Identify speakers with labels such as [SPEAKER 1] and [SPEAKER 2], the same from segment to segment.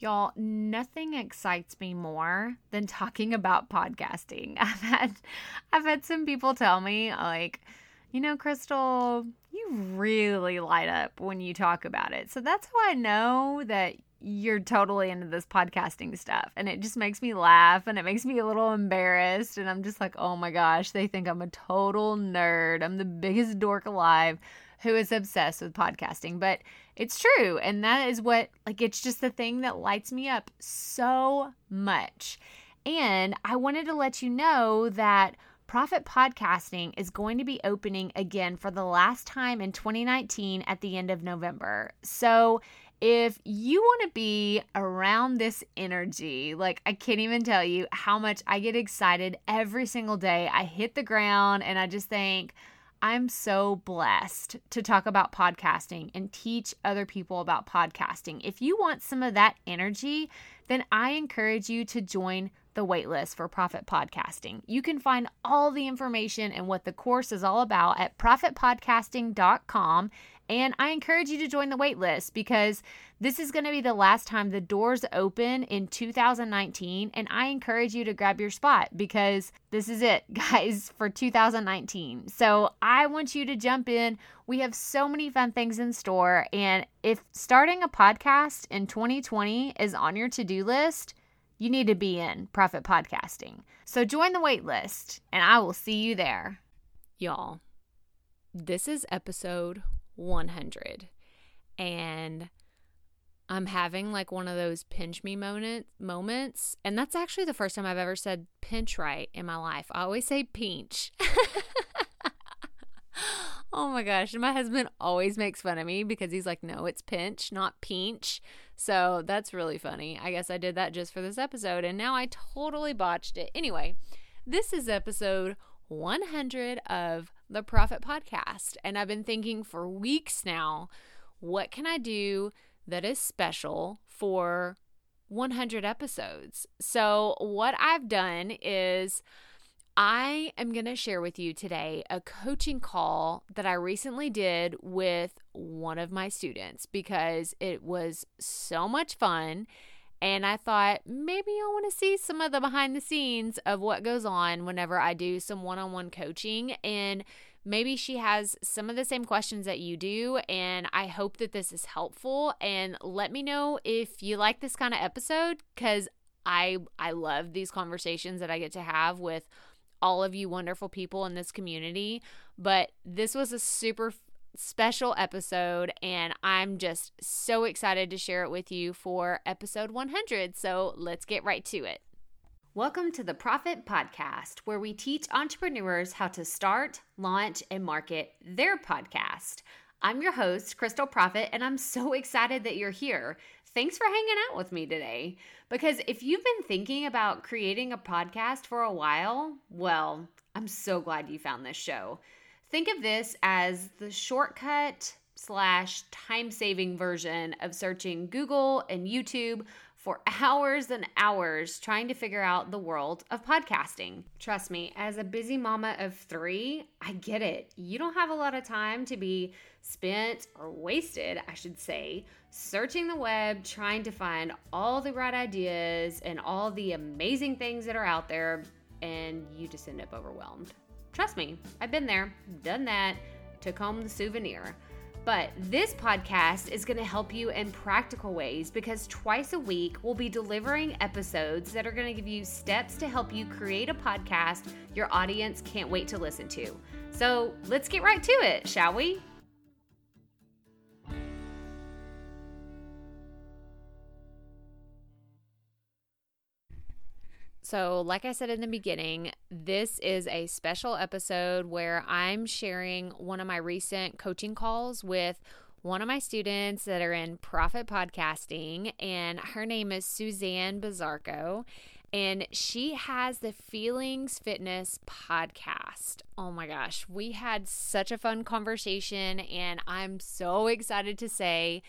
[SPEAKER 1] Y'all, nothing excites me more than talking about podcasting. I've had I've had some people tell me like, you know, Crystal, you really light up when you talk about it. So that's how I know that you're totally into this podcasting stuff. And it just makes me laugh and it makes me a little embarrassed. And I'm just like, oh my gosh, they think I'm a total nerd. I'm the biggest dork alive who is obsessed with podcasting. But it's true. And that is what, like, it's just the thing that lights me up so much. And I wanted to let you know that Proffitt Podcasting is going to be opening again for the last time in 2019 at the end of November. So, if you want to be around this energy, like I can't even tell you how much I get excited every single day. I hit the ground and I just think, I'm so blessed to talk about podcasting and teach other people about podcasting. If you want some of that energy, then I encourage you to join the waitlist for Proffitt Podcasting. You can find all the information and what the course is all about at proffittpodcasting.com and I encourage you to join the waitlist because this is going to be the last time the doors open in 2019. And I encourage you to grab your spot because this is it, guys, for 2019. So I want you to jump in. We have so many fun things in store. And if starting a podcast in 2020 is on your to do list, you need to be in Proffitt Podcasting. So join the waitlist and I will see you there. Y'all, this is episode 100. And I'm having like one of those pinch me moment moments. And that's actually the first time I've ever said pinch right in my life. I always say pinch. oh my gosh. And my husband always makes fun of me because he's like, no, it's pinch, not pinch. So that's really funny. I guess I did that just for this episode. And now I totally botched it. Anyway, this is episode 100 of the Proffitt Podcast. And I've been thinking for weeks now, what can I do that is special for 100 episodes? So, what I've done is I am going to share with you today a coaching call that I recently did with one of my students because it was so much fun and I thought maybe I want to see some of the behind the scenes of what goes on whenever I do some one on one coaching. And maybe she has some of the same questions that you do. And I hope that this is helpful. And let me know if you like this kind of episode because I, I love these conversations that I get to have with all of you wonderful people in this community. But this was a super special episode, and I'm just so excited to share it with you for episode 100. So let's get right to it. Welcome to the Proffitt Podcast, where we teach entrepreneurs how to start, launch, and market their podcast. I'm your host, Crystal Proffitt, and I'm so excited that you're here. Thanks for hanging out with me today. Because if you've been thinking about creating a podcast for a while, well, I'm so glad you found this show. Think of this as the shortcut slash time saving version of searching Google and YouTube for hours and hours trying to figure out the world of podcasting. Trust me, as a busy mama of three, I get it. You don't have a lot of time to be spent or wasted, I should say, searching the web trying to find all the right ideas and all the amazing things that are out there, and you just end up overwhelmed. Trust me, I've been there, done that, took home the souvenir. But this podcast is going to help you in practical ways because twice a week we'll be delivering episodes that are going to give you steps to help you create a podcast your audience can't wait to listen to. So let's get right to it, shall we? So, like I said in the beginning, this is a special episode where I'm sharing one of my recent coaching calls with one of my students that are in Proffitt Podcasting, and her name is Suzanne Bazarko. And she has the Feelings Fitness podcast. Oh my gosh, we had such a fun conversation, and I'm so excited to say,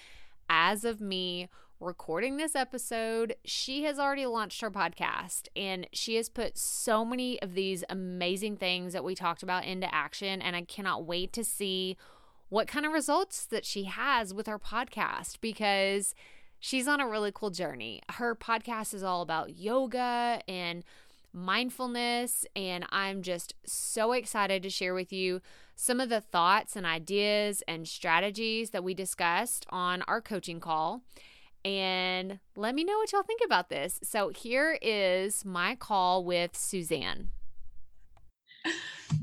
[SPEAKER 1] as of me recording this episode, she has already launched her podcast and she has put so many of these amazing things that we talked about into action. And I cannot wait to see what kind of results that she has with her podcast because she's on a really cool journey. Her podcast is all about yoga and mindfulness, and I'm just so excited to share with you some of the thoughts and ideas and strategies that we discussed on our coaching call. And let me know what y'all think about this. So, here is my call with Suzanne.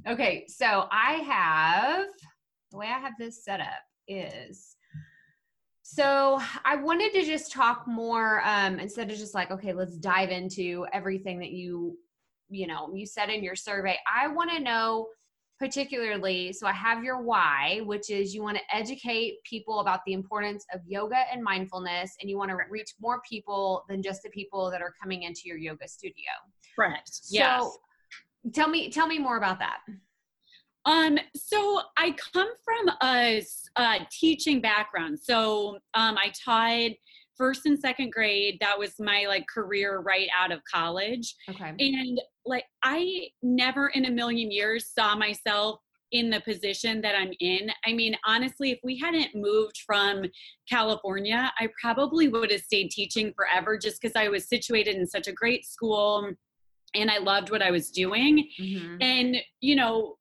[SPEAKER 2] Okay, so I have the way I have this set up is so I wanted to just talk more um, instead of just like, okay, let's dive into everything that you, you know, you said in your survey. I want to know particularly, so I have your why, which is you want to educate people about the importance of yoga and mindfulness, and you want to reach more people than just the people that are coming into your yoga studio.
[SPEAKER 3] Correct.
[SPEAKER 2] So
[SPEAKER 3] yes.
[SPEAKER 2] tell me, tell me more about that.
[SPEAKER 3] Um, so I come from a, a teaching background. So um, I taught first and second grade. That was my like career right out of college.
[SPEAKER 2] Okay.
[SPEAKER 3] And like I never in a million years saw myself in the position that I'm in. I mean, honestly, if we hadn't moved from California, I probably would have stayed teaching forever just because I was situated in such a great school and I loved what I was doing.
[SPEAKER 2] Mm-hmm.
[SPEAKER 3] And, you know,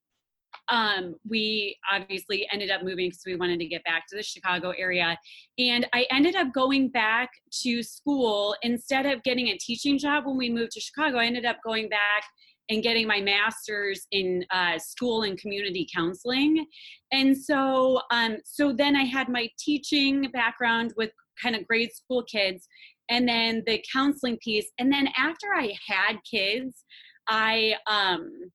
[SPEAKER 3] um, we obviously ended up moving because we wanted to get back to the Chicago area. And I ended up going back to school instead of getting a teaching job when we moved to Chicago. I ended up going back and getting my master's in uh, school and community counseling. And so, um, so then I had my teaching background with kind of grade school kids, and then the counseling piece. And then after I had kids, I um,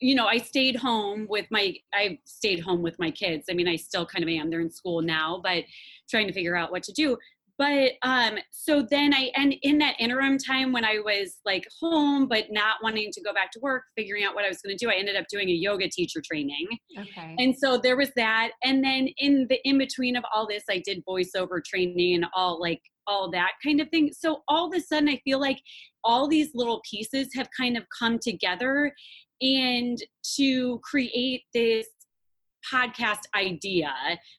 [SPEAKER 3] you know, I stayed home with my, I stayed home with my kids. I mean, I still kind of am. They're in school now, but trying to figure out what to do. But um, so then I, and in that interim time when I was like home, but not wanting to go back to work, figuring out what I was going to do, I ended up doing a yoga teacher training.
[SPEAKER 2] Okay.
[SPEAKER 3] And so there was that. And then in the in between of all this, I did voiceover training and all like all that kind of thing. So all of a sudden, I feel like all these little pieces have kind of come together and to create this podcast idea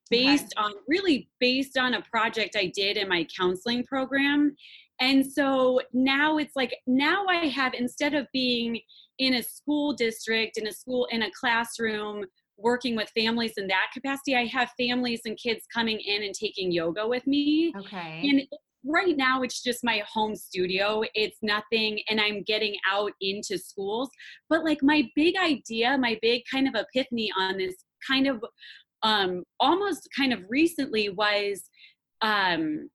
[SPEAKER 3] based okay. on really based on a project I did in my counseling program. And so now it's like now I have instead of being in a school district in a school in a classroom working with families in that capacity I have families and kids coming in and taking yoga with me.
[SPEAKER 2] Okay.
[SPEAKER 3] And right now it's just my home studio. It's nothing and i'm getting out into schools. But like my big idea my big kind of epiphany on this kind of um almost kind of recently was um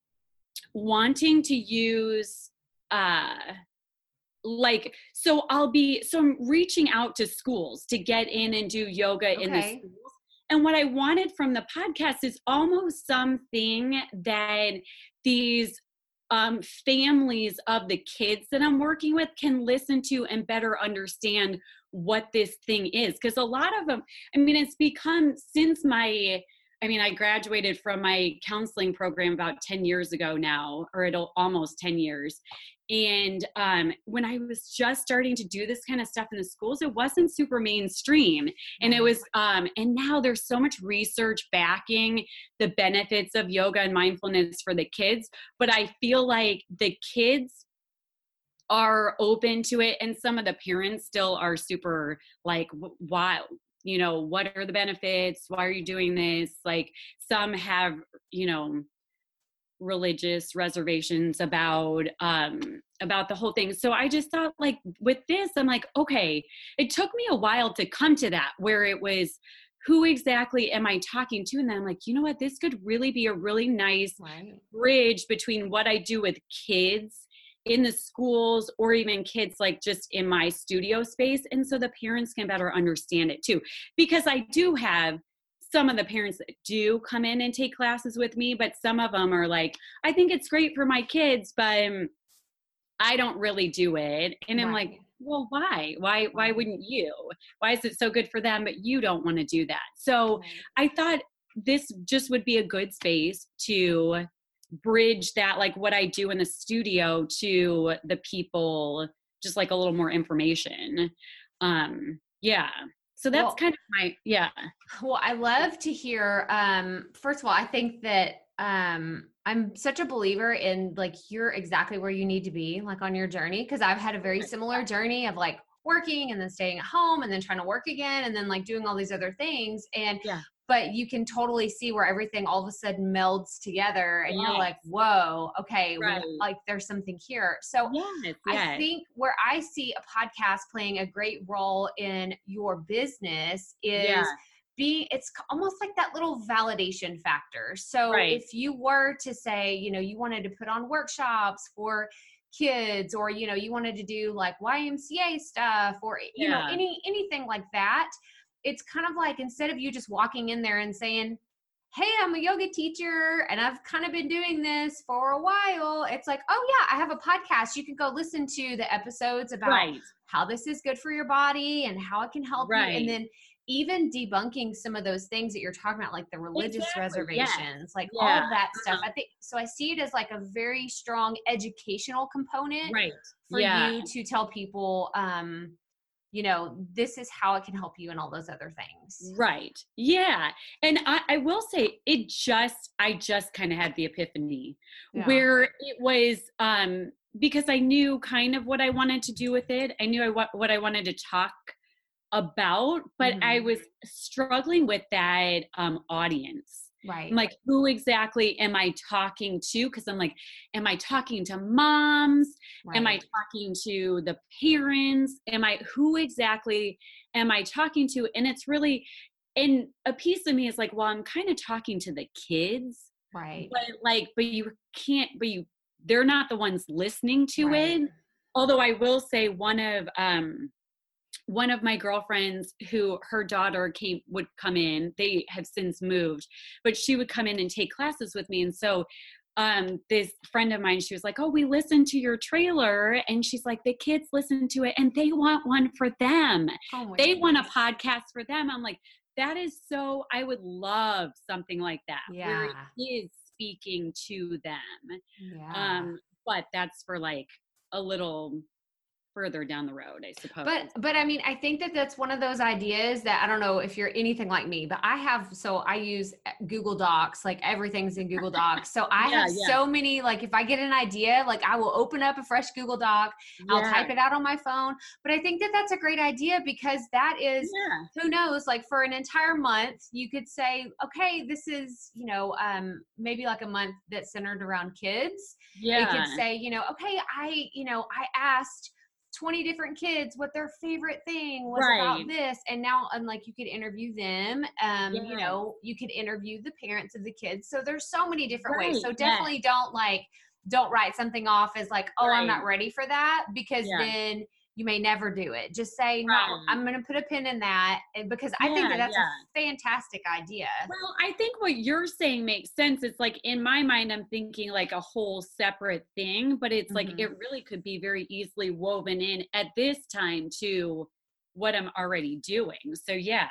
[SPEAKER 3] wanting to use uh like so i'll be so i'm reaching out to schools to get in and do yoga okay. in the schools. And what I wanted from the podcast is almost something that these um, families of the kids that I'm working with can listen to and better understand what this thing is. Because a lot of them, I mean, it's become since my I mean, I graduated from my counseling program about 10 years ago now, or it'll almost 10 years. And um, when I was just starting to do this kind of stuff in the schools, it wasn't super mainstream. And it was, um, and now there's so much research backing the benefits of yoga and mindfulness for the kids. But I feel like the kids are open to it and some of the parents still are super like why you know what are the benefits? Why are you doing this? Like some have you know religious reservations about um about the whole thing. So i just thought like with this i'm like okay it took me a while to come to that where it was who exactly am i talking to? And then i'm like you know what? This could really be a really nice bridge between what i do with kids in the schools or even kids like just in my studio space and so the parents can better understand it too. Because i do have some of the parents that do come in and take classes with me but some of them are like i think it's great for my kids but um, i don't really do it. And i'm right. like well why? Why why wouldn't you? Why is it so good for them but you don't want to do that? So right. i thought this just would be a good space to bridge that like what I do in the studio to the people just like a little more information. Um yeah. So that's well, kind of my yeah.
[SPEAKER 2] Well, I love to hear um first of all, I think that
[SPEAKER 1] um I'm such a believer in like you're exactly where you need to be like on your journey because I've had a very similar journey of like working and then staying at home and then trying to work again and then like doing all these other things and
[SPEAKER 3] Yeah.
[SPEAKER 1] But you can totally see where everything all of a sudden melds together and you're like whoa okay we-
[SPEAKER 3] Right.
[SPEAKER 1] like there's something here so
[SPEAKER 3] Yes,
[SPEAKER 1] I
[SPEAKER 3] yes.
[SPEAKER 1] think where I see a podcast playing a great role in your business is
[SPEAKER 3] Yeah.
[SPEAKER 1] being it's almost like that little validation factor. So
[SPEAKER 3] Right.
[SPEAKER 1] if you were to say, you know, you wanted to put on workshops for kids or you know, you wanted to do like YMCA stuff or you know, any anything like that, it's kind of like instead of you just walking in there and saying, hey, I'm a yoga teacher and I've kind of been doing this for a while. It's like, oh, yeah, I have a podcast. You can go listen to the episodes about
[SPEAKER 3] right.
[SPEAKER 1] how this is good for your body and how it can help you. And then even debunking some of those things that you're talking about, like the religious
[SPEAKER 3] Exactly, yes.
[SPEAKER 1] reservations, like all of that stuff.
[SPEAKER 3] uh-huh.
[SPEAKER 1] I think so. I see it as like a very strong educational component
[SPEAKER 3] Right.
[SPEAKER 1] for
[SPEAKER 3] yeah.
[SPEAKER 1] you to tell people, um, you know, this is how it can help you and all those other things.
[SPEAKER 3] Right. Yeah. And I, I will say it just I just kind of had the epiphany
[SPEAKER 1] Yeah.
[SPEAKER 3] where it was um because I knew kind of what I wanted to do with it. I knew I what what I wanted to talk about, but I
[SPEAKER 1] Mhm.
[SPEAKER 3] was struggling with that um audience.
[SPEAKER 1] Right.
[SPEAKER 3] I'm like, who exactly am I talking to? Because I'm like, am I talking to moms? Am I talking to the parents? Am I who exactly am I talking to? And it's really and a piece of me is like, well, I'm kind of talking to the kids,
[SPEAKER 1] right.
[SPEAKER 3] but like, but you can't, but you they're not the ones listening to
[SPEAKER 1] Right.
[SPEAKER 3] it. Although I will say one of um one of my girlfriends who her daughter came would come in they have since moved but she would come in and take classes with me and so um this friend of mine she was like oh we listened to your trailer and she's like the kids listen to it and they want one for them
[SPEAKER 1] Oh
[SPEAKER 3] they want a podcast for them i'm like that is so i would love something like that where
[SPEAKER 1] Yeah.
[SPEAKER 3] it is speaking to them
[SPEAKER 1] Yeah.
[SPEAKER 3] um but that's for like a little further down the road i suppose.
[SPEAKER 1] but but i mean i think that that's one of those ideas that i don't know if you're anything like me but i have so i use uh, google docs like everything's in google docs. So i
[SPEAKER 3] Yeah,
[SPEAKER 1] have
[SPEAKER 3] yeah.
[SPEAKER 1] so many like if i get an idea like i will open up a fresh google doc i'll type it out on my phone. But i think that that's a great idea because that is
[SPEAKER 3] yeah.
[SPEAKER 1] who knows like for an entire month you could say okay this is you know um maybe like a month that's centered around kids.
[SPEAKER 3] Yeah
[SPEAKER 1] you could say, you know, okay, I, you know, I asked 20 different kids what their favorite thing was about this. And now, and like, you could interview them. Um,
[SPEAKER 3] Yes.
[SPEAKER 1] you know, you could interview the parents of the kids. So there's so many different ways.
[SPEAKER 3] Right,
[SPEAKER 1] So
[SPEAKER 3] yes.
[SPEAKER 1] definitely don't like, don't write something off as like, oh, I'm not ready for that because
[SPEAKER 3] Yeah.
[SPEAKER 1] then you may never do it. Just say, no,
[SPEAKER 3] Right.
[SPEAKER 1] I'm going to put a pin in that and because I think that that's
[SPEAKER 3] yeah.
[SPEAKER 1] a fantastic idea.
[SPEAKER 3] Well, I think what you're saying makes sense. It's like in my mind, I'm thinking like a whole separate thing, but it's like
[SPEAKER 1] Mhm.
[SPEAKER 3] it really could be very easily woven in at this time to what I'm already doing. So yeah,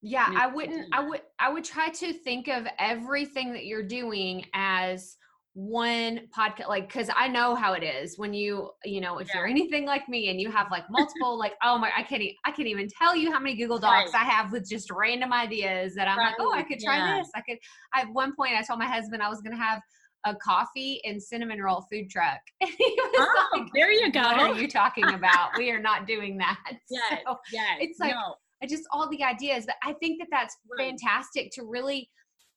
[SPEAKER 1] Yeah, I wouldn't I would I would try to think of everything that you're doing as one podcast like cuz I know how it is when you you know if you're anything like me and you have like multiple like oh my I can't e- I can't even tell you how many Google Docs
[SPEAKER 3] Right.
[SPEAKER 1] I have with just random ideas that I'm like oh I could try
[SPEAKER 3] yeah.
[SPEAKER 1] this I could I at one point I told my husband I was going to have a coffee and cinnamon roll food truck and he was
[SPEAKER 3] oh,
[SPEAKER 1] like
[SPEAKER 3] there you go.
[SPEAKER 1] what are you talking about we are not doing that
[SPEAKER 3] yeah
[SPEAKER 1] so
[SPEAKER 3] yes.
[SPEAKER 1] it's like-
[SPEAKER 3] no,
[SPEAKER 1] I just all the ideas but i think that that's
[SPEAKER 3] Right.
[SPEAKER 1] fantastic to really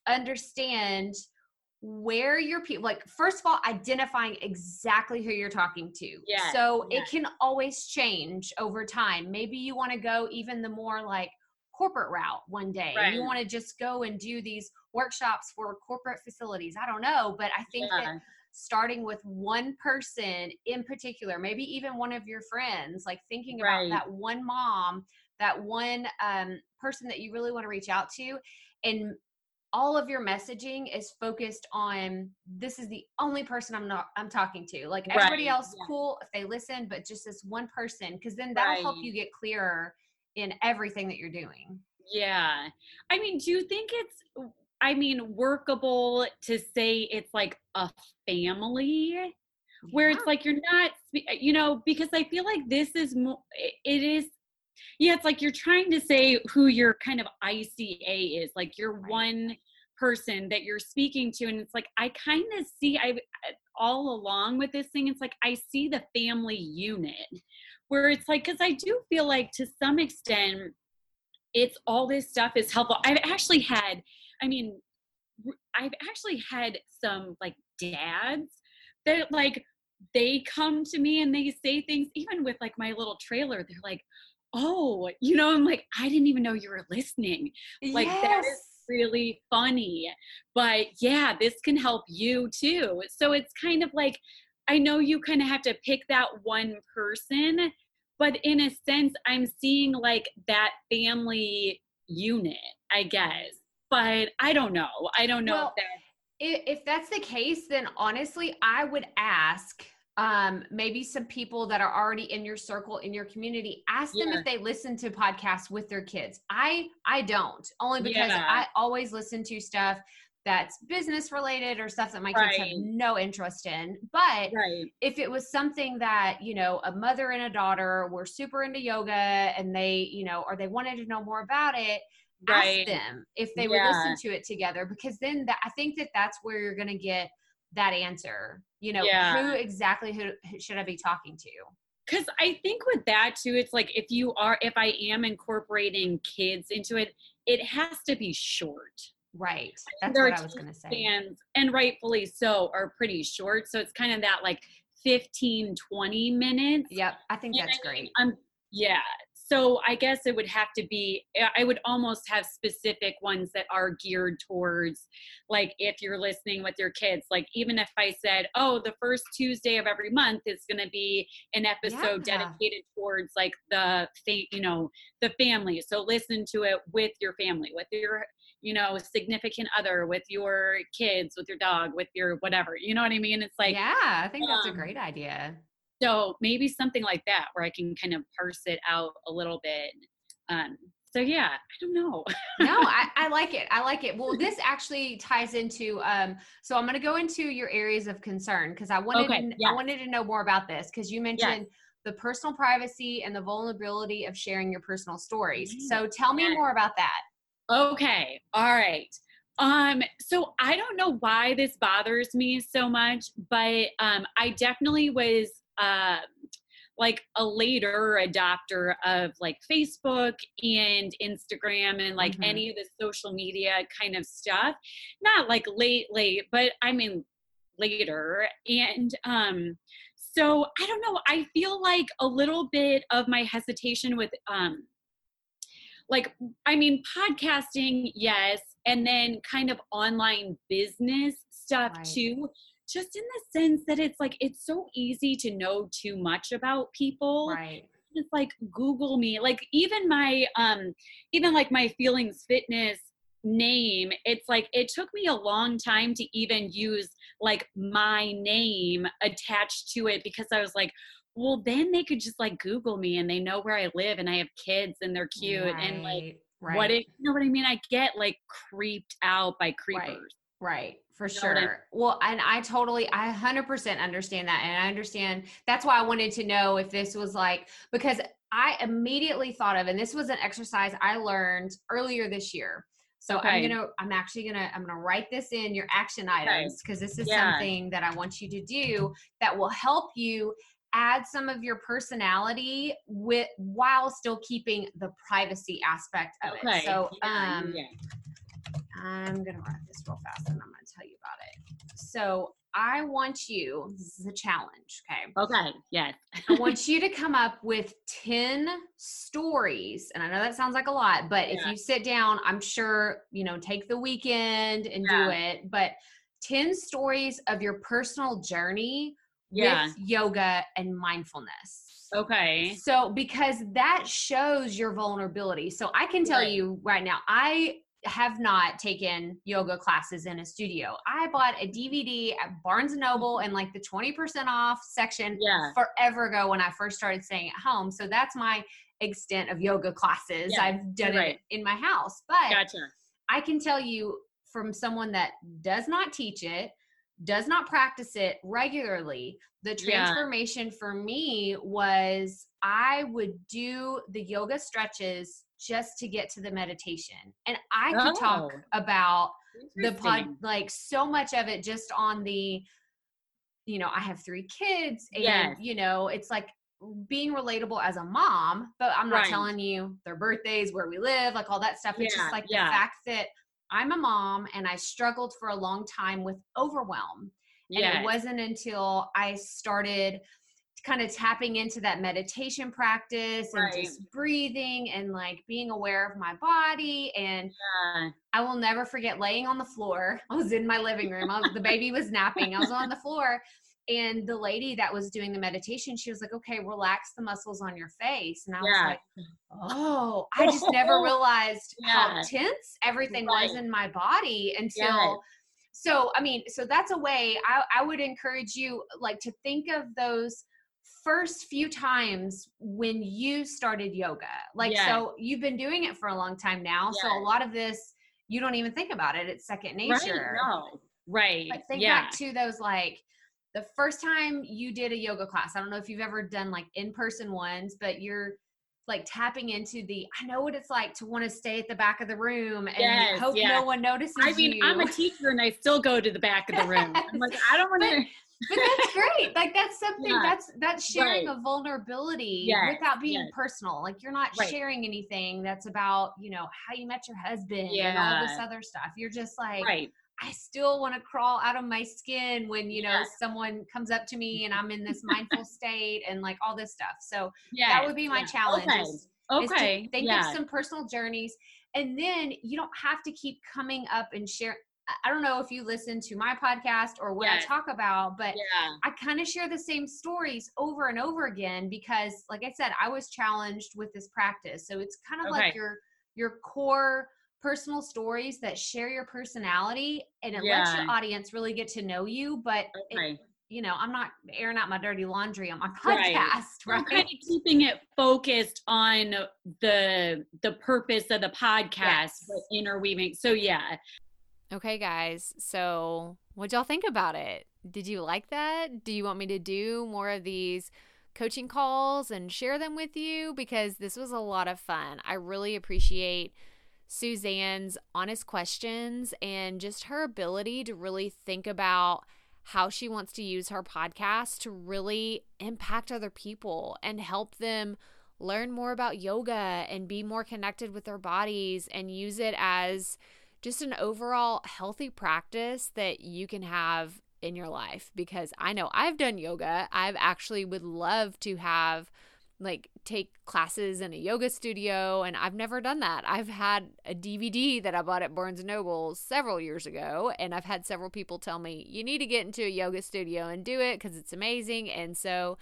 [SPEAKER 1] understand where your people like first of all identifying exactly who you're talking to.
[SPEAKER 3] Yes,
[SPEAKER 1] so
[SPEAKER 3] yes.
[SPEAKER 1] it can always change over time. Maybe you want to go even the more like corporate route one day. And you want to just go and do these workshops for corporate facilities. I don't know but i think that starting with one person in particular, maybe even one of your friends, like thinking about that one mom, that one um, person that you really want to reach out to, and all of your messaging is focused on this is the only person I'm not I'm talking to. Like everybody else,
[SPEAKER 3] yeah.
[SPEAKER 1] cool if they listen, but just this one person, because then that'll help you get clearer in everything that you're doing.
[SPEAKER 3] yeah. I mean, do you think it's I mean workable to say it's like a family? where
[SPEAKER 1] Yeah.
[SPEAKER 3] it's like you're not eh, you know because i feel like this is more it is yeah it's like you're trying to say who your kind of ica is like your
[SPEAKER 1] Right.
[SPEAKER 3] one person that you're speaking to and it's like i kind of see i all along with this thing it's like i see the family unit where it's like because i do feel like to some extent it's all this stuff is helpful i've actually had i mean i've actually had some like dads that like they come to me and they say things even with like my little trailer they're like oh you know i'm like i didn't even know you were listening like
[SPEAKER 1] yes.
[SPEAKER 3] that is really funny. But yeah, this can help you too. So it's kind of like, I know you kind of have to pick that one person, but in a sense, I'm seeing like that family unit, I guess. But I don't know. I don't know
[SPEAKER 1] Well,
[SPEAKER 3] if that.
[SPEAKER 1] if, if that's the case, then honestly, I would ask um maybe some people that are already in your circle in your community ask them
[SPEAKER 3] Yeah.
[SPEAKER 1] if they listen to podcasts with their kids i i don't only because
[SPEAKER 3] Yeah.
[SPEAKER 1] i always listen to stuff that's business related or stuff that my kids have no interest in but
[SPEAKER 3] Right.
[SPEAKER 1] if it was something that you know a mother and a daughter were super into yoga and they you know or they wanted to know more about it
[SPEAKER 3] Right.
[SPEAKER 1] ask them if they would listen to it together because then that, i think that that's where you're going to get that answer you know
[SPEAKER 3] Yeah.
[SPEAKER 1] who exactly who, who should i be talking to?
[SPEAKER 3] Because i think with that too it's like if you are if i am incorporating kids into it it has to be short.
[SPEAKER 1] Right. That's what i was going to say.
[SPEAKER 3] spans and rightfully so are pretty short so it's kind of that like 15 20 minutes.
[SPEAKER 1] Yep i think
[SPEAKER 3] And
[SPEAKER 1] that's
[SPEAKER 3] I mean,
[SPEAKER 1] great.
[SPEAKER 3] Um, yeah. So I guess it would have to be, I would almost have specific ones that are geared towards, like, if you're listening with your kids, like, even if I said, oh, the first Tuesday of every month is going to be an episode
[SPEAKER 1] Yeah.
[SPEAKER 3] dedicated towards, like, the, fa- you know, the family. So listen to it with your family, with your, you know, significant other, with your kids, with your dog, with your whatever. You know what I mean? It's like,
[SPEAKER 1] yeah i think that's a
[SPEAKER 3] um,
[SPEAKER 1] great idea
[SPEAKER 3] so maybe something like that where I can kind of parse it out a little bit. Um, so yeah, I don't know.
[SPEAKER 1] no I, I like it i like it well this actually ties into um so i'm going to go into your areas of concern because i wanted
[SPEAKER 3] Okay,
[SPEAKER 1] to,
[SPEAKER 3] yeah.
[SPEAKER 1] i wanted to know more about this because you mentioned the personal privacy and the vulnerability of sharing your personal stories
[SPEAKER 3] Mm,
[SPEAKER 1] so tell me
[SPEAKER 3] yes.
[SPEAKER 1] more about that
[SPEAKER 3] Okay. All right. Um, so I don't know why this bothers me so much, but um I definitely was uh like a later adopter of like Facebook and Instagram and like
[SPEAKER 1] Mhm.
[SPEAKER 3] any of the social media kind of stuff. Not like late, late, but I mean later. And um so I don't know, I feel like a little bit of my hesitation with um like I mean, podcasting, yes, and then kind of online business stuff
[SPEAKER 1] Right.
[SPEAKER 3] too. Just in the sense that it's like it's so easy to know too much about people.
[SPEAKER 1] right
[SPEAKER 3] It's like Google me. Like even my um even like my feelings fitness name, it's like it took me a long time to even use like my name attached to it because I was like, well, then they could just like Google me and they know where I live and I have kids and they're cute and like
[SPEAKER 1] right,
[SPEAKER 3] what it you know what I mean? I get like creeped out by creepers.
[SPEAKER 1] Right, for
[SPEAKER 3] know what I-
[SPEAKER 1] sure. Well, and I totally, I 100% understand that. And I understand that's why I wanted to know if this was like, because I immediately thought of, and this was an exercise I learned earlier this year. So I'm going to, I'm actually going to, I'm going to write this in your action items because this is
[SPEAKER 3] Yeah.
[SPEAKER 1] something that I want you to do that will help you add some of your personality with while still keeping the privacy aspect of
[SPEAKER 3] Okay.
[SPEAKER 1] it. So,
[SPEAKER 3] yeah,
[SPEAKER 1] um,
[SPEAKER 3] yeah.
[SPEAKER 1] I'm gonna write this real fast and I'm gonna tell you about it. So I want you, this is a challenge, okay?
[SPEAKER 3] Okay. Yes.
[SPEAKER 1] I want you to come up with 10 stories. And I know that sounds like a lot, but if you sit down, I'm sure, you know, take the weekend and
[SPEAKER 3] Yeah.
[SPEAKER 1] do it. But 10 stories of your personal journey
[SPEAKER 3] Yeah.
[SPEAKER 1] with yoga and mindfulness.
[SPEAKER 3] Okay.
[SPEAKER 1] So, because that shows your vulnerability. So, I can tell
[SPEAKER 3] Right.
[SPEAKER 1] you right now, I have not taken yoga classes in a studio. I bought a DVD at Barnes and Noble in like the 20% off section
[SPEAKER 3] Yeah.
[SPEAKER 1] forever ago when I first started staying at home. So, that's my extent of yoga classes.
[SPEAKER 3] Yeah,
[SPEAKER 1] I've done
[SPEAKER 3] right.
[SPEAKER 1] it in my house. But
[SPEAKER 3] Gotcha.
[SPEAKER 1] I can tell you from someone that does not teach it, does not practice it regularly, the
[SPEAKER 3] Yeah.
[SPEAKER 1] transformation for me was I would do the yoga stretches just to get to the meditation. And I could talk
[SPEAKER 3] Oh.
[SPEAKER 1] about
[SPEAKER 2] the pod like so much of it just on the you know i have three kids and
[SPEAKER 3] Yes.
[SPEAKER 2] you know it's like being relatable as a mom but i'm not
[SPEAKER 3] Right.
[SPEAKER 2] telling you their birthdays where we live like all that stuff it's
[SPEAKER 3] Yeah,
[SPEAKER 2] just like
[SPEAKER 3] yeah.
[SPEAKER 2] the fact that i'm a mom and i struggled for a long time with overwhelm and it wasn't until I started kind of tapping into that meditation practice and
[SPEAKER 3] Right.
[SPEAKER 2] just breathing and like being aware of my body. And
[SPEAKER 3] Yeah.
[SPEAKER 2] I will never forget laying on the floor. I was in my living room. Was, the baby was napping. I was on the floor. And the lady that was doing the meditation, she was like, okay, relax the muscles on your face. And I was like, oh, I just never realized how tense everything was in my body until
[SPEAKER 3] Yes.
[SPEAKER 2] so i mean so that's a way I, I would encourage you like to think of those first few times when you started yoga like
[SPEAKER 3] Yes.
[SPEAKER 2] so you've been doing it for a long time now so a lot of this you don't even think about it it's second nature
[SPEAKER 3] Right. No. Right.
[SPEAKER 2] but think
[SPEAKER 3] yeah.
[SPEAKER 2] back to those like the first time you did a yoga class i don't know if you've ever done like in-person ones but you're like tapping into the i know what it's like to want to stay at the back of the room and
[SPEAKER 3] Yes,
[SPEAKER 2] hope
[SPEAKER 3] yeah.
[SPEAKER 2] no one notices
[SPEAKER 3] I mean,
[SPEAKER 2] you
[SPEAKER 3] I'm a teacher and I still go to the back of the room. I'm like, I don't want to.
[SPEAKER 2] but that's great. Like that's something
[SPEAKER 3] Yeah.
[SPEAKER 2] that's that's sharing
[SPEAKER 3] Right.
[SPEAKER 2] a vulnerability
[SPEAKER 3] Yes,
[SPEAKER 2] without being
[SPEAKER 3] yes.
[SPEAKER 2] personal. Like you're not
[SPEAKER 3] Right.
[SPEAKER 2] sharing anything that's about, you know, how you met your husband and all this other stuff. You're just like
[SPEAKER 3] Right.
[SPEAKER 2] I still want to crawl out of my skin when, you know,
[SPEAKER 3] Yeah.
[SPEAKER 2] someone comes up to me and I'm in this mindful state and like all this stuff. So
[SPEAKER 3] Yeah.
[SPEAKER 2] that would be my
[SPEAKER 3] yeah.
[SPEAKER 2] challenge.
[SPEAKER 3] Okay.
[SPEAKER 2] is- is
[SPEAKER 3] Okay.
[SPEAKER 2] think
[SPEAKER 3] yeah.
[SPEAKER 2] of some personal journeys and then you don't have to keep coming up and share I- don't know if you listen to my podcast or what
[SPEAKER 3] Yes.
[SPEAKER 2] I talk about, but
[SPEAKER 3] yeah.
[SPEAKER 2] I kind of share the same stories over and over again because like I said, I was challenged with this practice. So it's kind of like your your core personal stories that share your personality and it lets your audience really get to know you, but it- you know, I'm not airing out my dirty laundry on my
[SPEAKER 3] Right.
[SPEAKER 2] podcast, right?
[SPEAKER 3] I'm kind of keeping it focused on the the purpose of the podcast,
[SPEAKER 2] Yes.
[SPEAKER 3] but interweaving. So yeah,
[SPEAKER 1] Okay, guys. So, what'd y'all think about it? Did you like that? Do you want me to do more of these coaching calls and share them with you? Because this was a lot of fun. I really appreciate Suzanne's honest questions and just her ability to really think about how she wants to use her podcast to really impact other people and help them learn more about yoga and be more connected with their bodies and use it as just an overall healthy practice that you can have in your life because I know I've done yoga. I've actually would love to have like take classes in a yoga studio and I've never done that. I've had a DVD that I bought at Barnes and Noble several years ago and I've had several people tell me you need to get into a yoga studio and do it cuz it's amazing and so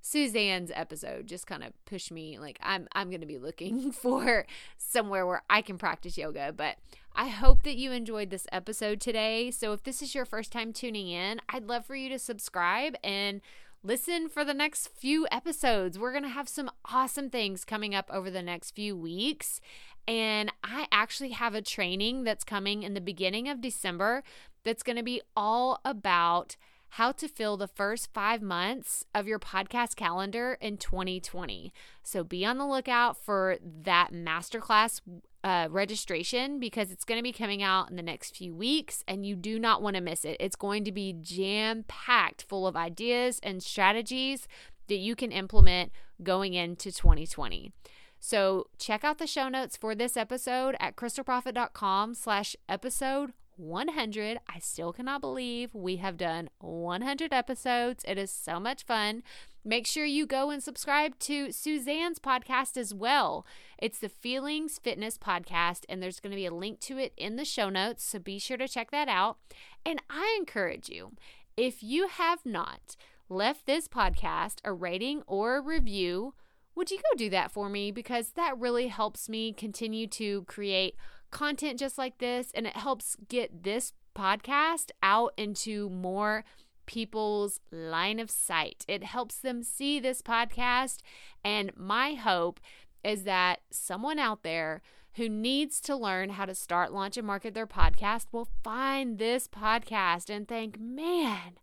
[SPEAKER 1] Suzanne's episode just kind of pushed me like I'm I'm going to be looking for somewhere where I can practice yoga but I hope that you enjoyed this episode today. So if this is your first time tuning in, I'd love for you to subscribe and listen for the next few episodes. We're going to have some awesome things coming up over the next few weeks. And I actually have a training that's coming in the beginning of December that's going to be all about how to fill the first five months of your podcast calendar in 2020. So be on the lookout for that masterclass uh, registration because it's going to be coming out in the next few weeks and you do not want to miss it. It's going to be jam packed full of ideas and strategies that you can implement going into 2020. So check out the show notes for this episode at crystalproffitt.com slash episode 100. I still cannot believe we have done 100 episodes. It is so much fun. Make sure you go and subscribe to Suzanne's podcast as well. It's the Feelings Fitness Podcast, and there's going to be a link to it in the show notes. So be sure to check that out. And I encourage you, if you have not left this podcast a rating or a review, would you go do that for me? Because that really helps me continue to create content just like this, and it helps get this podcast out into more people's line of sight. It helps them see this podcast. And my hope is that someone out there who needs to learn how to start, launch, and market their podcast will find this podcast and think, man,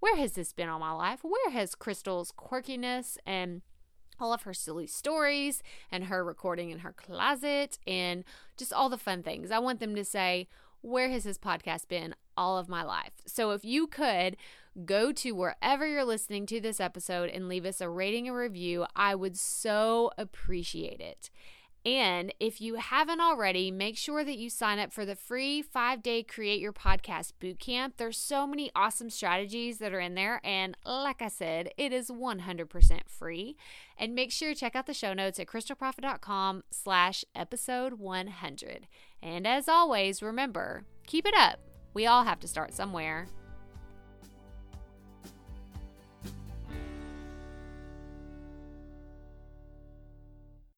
[SPEAKER 1] where has this been all my life? Where has Crystal's quirkiness and all of her silly stories and her recording in her closet and just all the fun things? I want them to say, where has this podcast been all of my life? So if you could go to wherever you're listening to this episode and leave us a rating and review, I would so appreciate it. And if you haven't already, make sure that you sign up for the free five day Create Your Podcast Bootcamp. There's so many awesome strategies that are in there. And like I said, it is 100% free. And make sure you check out the show notes at crystalproffitt.com slash episode 100. And as always, remember, keep it up. We all have to start somewhere.